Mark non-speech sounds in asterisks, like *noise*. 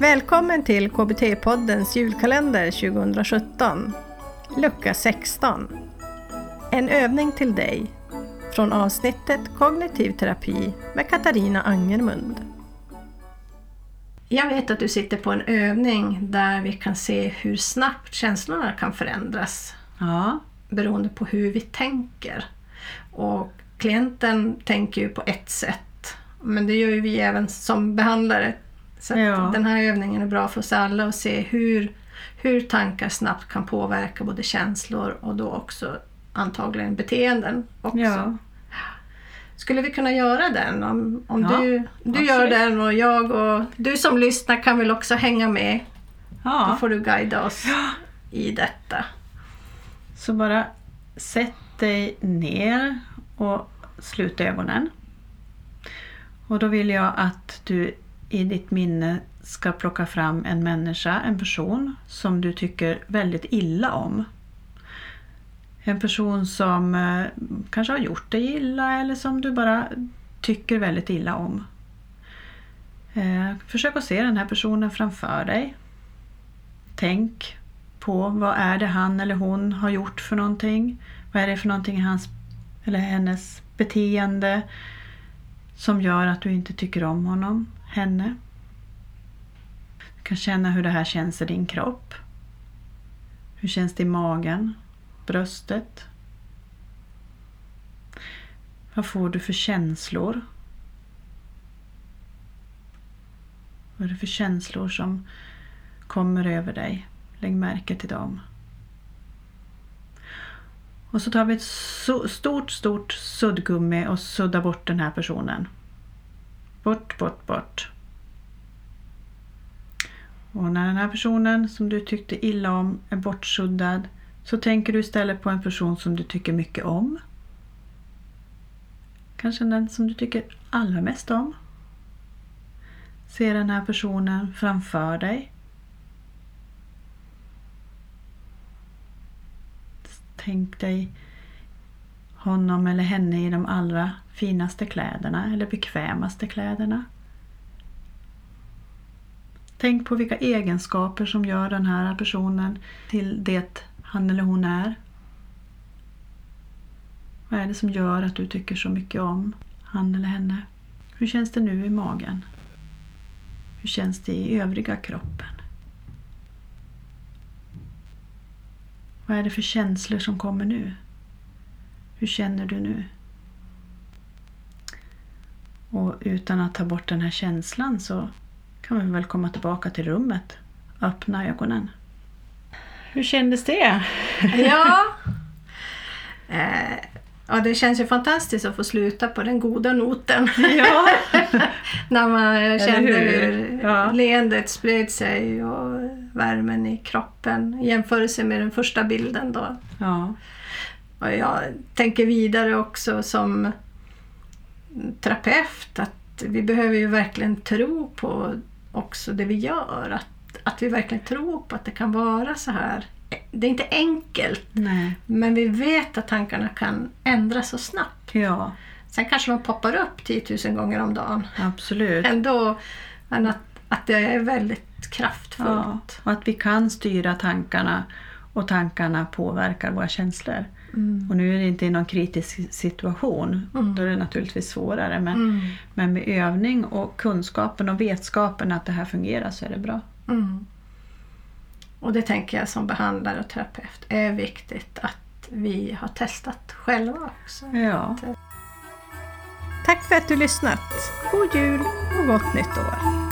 Välkommen till KBT-poddens julkalender 2017. Lucka 16. En övning till dig från avsnittet Kognitiv terapi med Katarina Angermund. Jag vet att du sitter på en övning där vi kan se hur snabbt känslorna kan förändras Ja, beroende på hur vi tänker. Och klienten tänker ju på ett sätt, men det gör ju vi även som behandlare. Så Ja. den här övningen är bra för oss alla att se hur, hur tankar snabbt kan påverka både känslor och då också antagligen beteenden. Också. ja. Skulle vi kunna göra den? Om, om Ja, du, du gör den och jag och du som lyssnar kan väl också hänga med. Då ja. får du guida oss i detta. Så bara sätt dig ner och slut ögonen. Och då vill jag att du i ditt minne ska plocka fram en människa, en person som du tycker väldigt illa om. En person som eh, kanske har gjort dig illa eller som du bara tycker väldigt illa om. Eh, försök att se den här personen framför dig. Tänk på vad är det han eller hon har gjort för någonting. Vad är det för någonting i hans eller hennes beteende som gör att du inte tycker om honom, henne. Du kan känna hur det här känns i din kropp. Hur känns det i magen, bröstet? Vad får du för känslor? Vad är det för känslor som kommer över dig? Lägg märke till dem. Och så tar vi ett stort, stort suddgummi och suddar bort den här personen. Bort, bort, bort. Och när den här personen som du tyckte illa om är bortsuddad så tänker du istället på en person som du tycker mycket om. Kanske den som du tycker allra mest om. Se den här personen framför dig. Tänk dig honom eller henne i de allra finaste kläderna eller bekvämaste kläderna. Tänk på vilka egenskaper som gör den här personen till det han eller hon är. Vad är det som gör att du tycker så mycket om han eller henne? Hur känns det nu i magen? Hur känns det i övriga kroppen? Vad är det för känslor som kommer nu? Hur känner du nu? Och utan att ta bort den här känslan så kan vi väl komma tillbaka till rummet. Öppna ögonen. Hur kändes det? Ja. *laughs* Eh, ja, det känns ju fantastiskt att få sluta på den goda noten. Ja. *laughs* När man kände hur? hur Ja. leendet spred sig och värmen i kroppen i jämförelse med den första bilden då. ja. Och jag tänker vidare också som terapeut att vi behöver ju verkligen tro på också det vi gör. Att, att vi verkligen tror på att det kan vara så här. Det är inte enkelt Nej. men vi vet att tankarna kan ändras så snabbt. Ja, Sen kanske de poppar upp 10 000 gånger om dagen. absolut. Ändå, men att, att det är väldigt kraftfullt. Ja, och att vi kan styra tankarna och tankarna påverkar våra känslor. Mm. Och nu är det inte i någon kritisk situation, Mm. då är det naturligtvis svårare. Men, Mm. men med övning och kunskapen och vetskapen att det här fungerar så är det bra. Mm. Och det tänker jag som behandlare och terapeut är viktigt att vi har testat själva också. Ja. Tack för att du lyssnat. God jul och gott nytt år.